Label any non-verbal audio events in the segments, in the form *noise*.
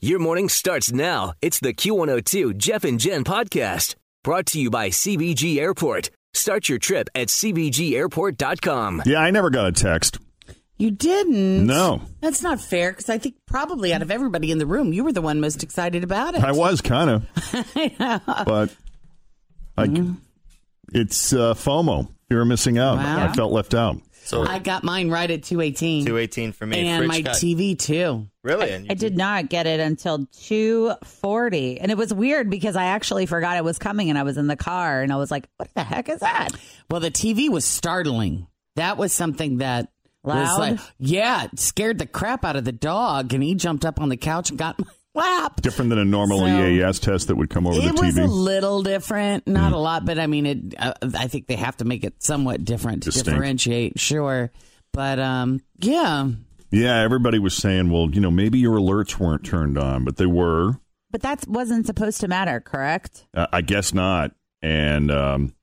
Your morning starts now. It's the Q102 Jeff and Jen podcast brought to you by CVG Airport. Start your trip at CVGAirport.com. Yeah, I never got a text. You didn't? No. That's not fair because I think probably out of everybody in the room, you were the one most excited about it. I was kind of, *laughs* but I, Mm-hmm. it's uh, FOMO. Fear of missing out. Wow. I felt left out. So I got mine right at 218. 218 for me. And Fridge my cut. TV too. Really? And you I did not get it until 2:40. And it was weird because I actually forgot it was coming and I was in the car and I was like, "What the heck is that?" Well, the TV was startling. That was something that was like, yeah, it scared the crap out of the dog. And he jumped up on the couch and got *laughs* my lap. Different than a normal So- EAS test that would come over the TV. It the was a little different, not a lot, but I mean, it. Uh, I think they have to make it somewhat different to Distinct. differentiate. Sure, but um, yeah, yeah, everybody was saying, well, you know, maybe your alerts weren't turned on, but they were. But that wasn't supposed to matter, correct? Uh, I guess not. And um,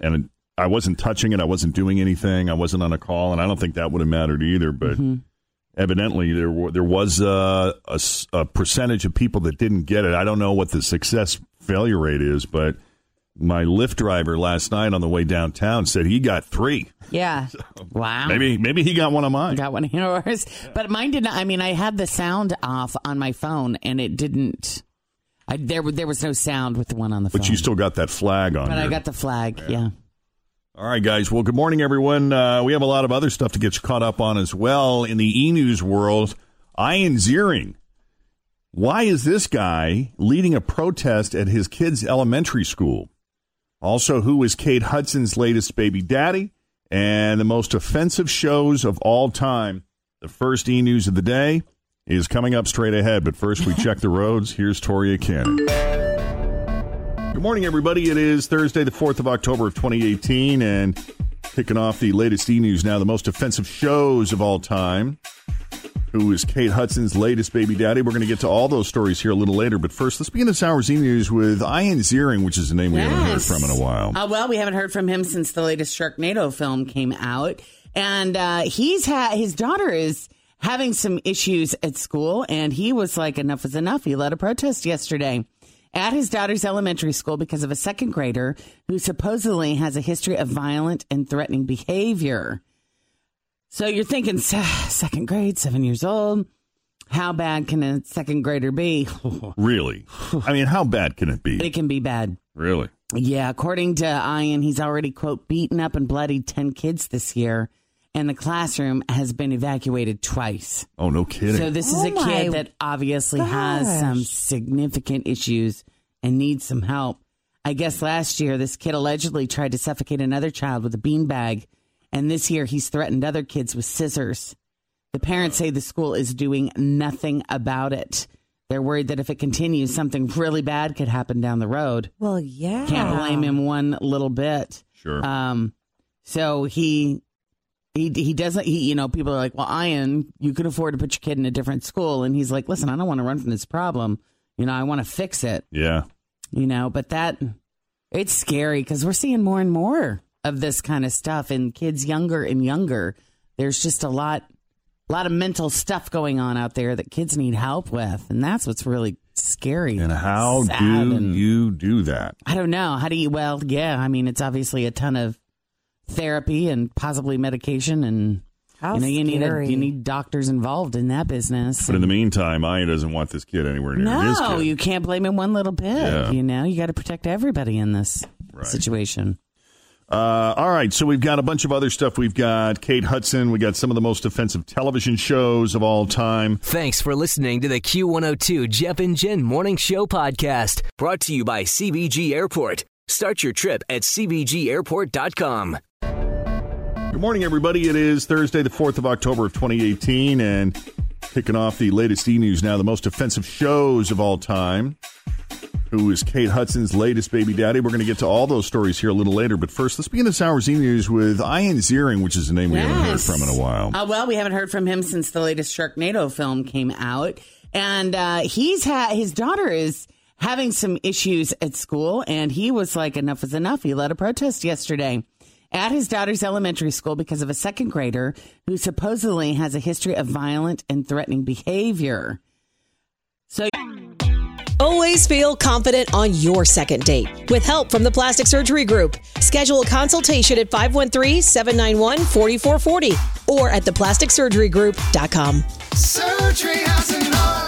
and I wasn't touching it. I wasn't doing anything. I wasn't on a call, and I don't think that would have mattered either. But Mm-hmm. Evidently, there wa- there was a a percentage of people that didn't get it. I don't know what the success failure rate is, but my Lyft driver last night on the way downtown said he got three. Yeah. *laughs* wow. Maybe maybe he got one of mine. got one of yours, but mine did not. I mean, I had the sound off on my phone, and it didn't. I there there was no sound with the one on the phone. But you still got that flag on. But I got the flag. Yeah. All right, guys. Well, good morning, everyone. Uh, we have a lot of other stuff to get you caught up on as well in the e news world. Ian Ziering. Why is this guy leading a protest at his kid's elementary school? Also, who is Kate Hudson's latest baby daddy? And the most offensive shows of all time. The first e news of the day is coming up straight ahead. But first, we *laughs* check the roads. Here's Toria Cannon. Good morning, everybody. It is Thursday, the 4th of October of 2018, and kicking off the latest e news now, the most offensive shows of all time. Who is Kate Hudson's latest baby daddy? We're going to get to all those stories here a little later, but first, let's begin this hour's e news with Ian Ziering, which is a name we haven't heard Yes. from in a while. Uh, well, we haven't heard from him since the latest Sharknado film came out, and uh, he's had his daughter is having some issues at school, and he was like, "Enough is enough." He led a protest yesterday at his daughter's elementary school because of a second grader who supposedly has a history of violent and threatening behavior. So you're thinking, second grade, seven years old. How bad can a second grader be? *laughs* Really? I mean, how bad can it be? it can be bad. Really? Yeah, according to Ian, he's already, quote, beaten up and bloodied 10 kids this year, and the classroom has been evacuated twice. Oh, no kidding. So, this is Oh a kid that obviously has some significant issues and needs some help. I guess last year, this kid allegedly tried to suffocate another child with a beanbag, and this year he's threatened other kids with scissors. The parents say the school is doing nothing about it. They're worried that if it continues, something really bad could happen down the road. Well, yeah. Can't blame him one little bit. sure. Um, so he he he doesn't. He you know people are like, well, Ian, you could afford to put your kid in a different school, and he's like, listen, I don't want to run from this problem. You know, I want to fix it. yeah. You know, but that it's scary because we're seeing more and more of this kind of stuff, and kids younger and younger. There's just a lot, a lot of mental stuff going on out there that kids need help with, and that's what's really scary. And how do and- you do that? I don't know. How do you? Well, yeah. I mean, it's obviously a ton of therapy and possibly medication, and How you know, you need a, scary. you need doctors involved in that business. But in the meantime, Ian doesn't want this kid anywhere near his no, kid. you can't blame him one little bit. Yeah. You know, you got to protect everybody in this situation. Uh, all right, so we've got a bunch of other stuff. We've got Kate Hudson. We got some of the most offensive television shows of all time. Thanks for listening to the Q102 Jeff and Jen Morning Show podcast brought to you by CVG Airport. Start your trip at CVGAirport.com. Good morning, everybody. It is Thursday, the 4th of October of 2018, and Kicking off the latest e news now, the most offensive shows of all time. Who is Kate Hudson's latest baby daddy? We're going to get to all those stories here a little later. But first, let's begin this hour's e news with Ian Ziering, which is a name we haven't heard Yes. from in a while. Uh, well, we haven't heard from him since the latest Sharknado film came out, and uh, he's had his daughter is having some issues at school, and he was like, "Enough is enough." He led a protest yesterday at his daughter's elementary school because of a second grader who supposedly has a history of violent and threatening behavior. So. Always feel confident on your second date. With help from the Plastic Surgery Group, schedule a consultation at 513-791-4440 or at theplasticsurgerygroup.com. Surgery has an art.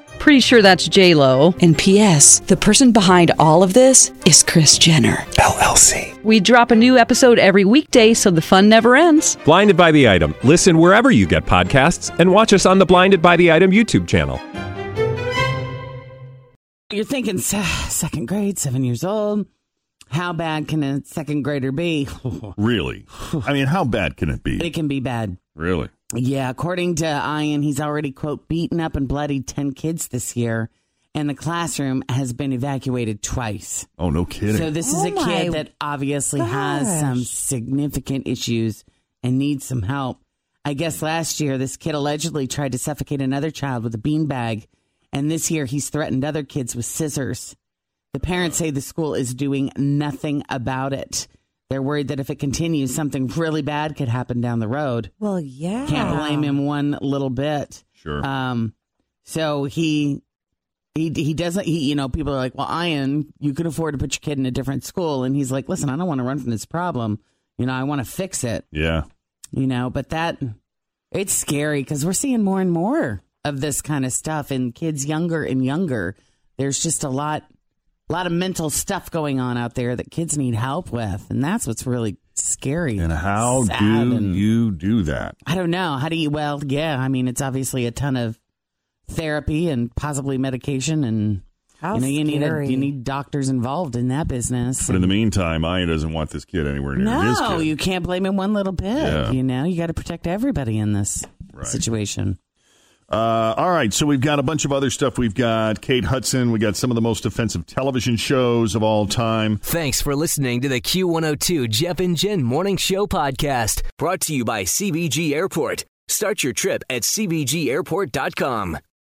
Pretty sure that's J Lo. And P.S. The person behind all of this is Kris Jenner. LLC. We drop a new episode every weekday, so the fun never ends. Blinded by the item. Listen wherever you get podcasts, and watch us on the Blinded by the Item YouTube channel. You're thinking second grade, seven years old. How bad can a second grader be? *laughs* Really? I mean, how bad can it be? it can be bad. Really? Yeah, according to Ian, he's already, quote, beaten up and bloodied 10 kids this year, and the classroom has been evacuated twice. Oh, no kidding. So, this is Oh a kid that obviously has some significant issues and needs some help. I guess last year, this kid allegedly tried to suffocate another child with a beanbag, and this year he's threatened other kids with scissors. The parents say the school is doing nothing about it. They're worried that if it continues, something really bad could happen down the road. Well, yeah. Can't blame him one little bit. sure. Um, so he he he doesn't. He you know people are like, well, Ian, you could afford to put your kid in a different school, and he's like, listen, I don't want to run from this problem. You know, I want to fix it. yeah. You know, but that it's scary because we're seeing more and more of this kind of stuff in kids younger and younger. There's just a lot a lot of mental stuff going on out there that kids need help with, and that's what's really scary. And how sad do and- you do that? I don't know. How do you? Well, yeah. I mean, it's obviously a ton of therapy and possibly medication, and How you know, you need a, you need doctors involved in that business. But in the meantime, Ian doesn't want this kid anywhere near his no, kid. you can't blame him one little bit. Yeah. You know, you got to protect everybody in this Right. situation. Uh, all right, so we've got a bunch of other stuff. We've got Kate Hudson. We got some of the most offensive television shows of all time. Thanks for listening to the Q102 Jeff and Jen Morning Show podcast, brought to you by CVG Airport. Start your trip at CVGAirport.com.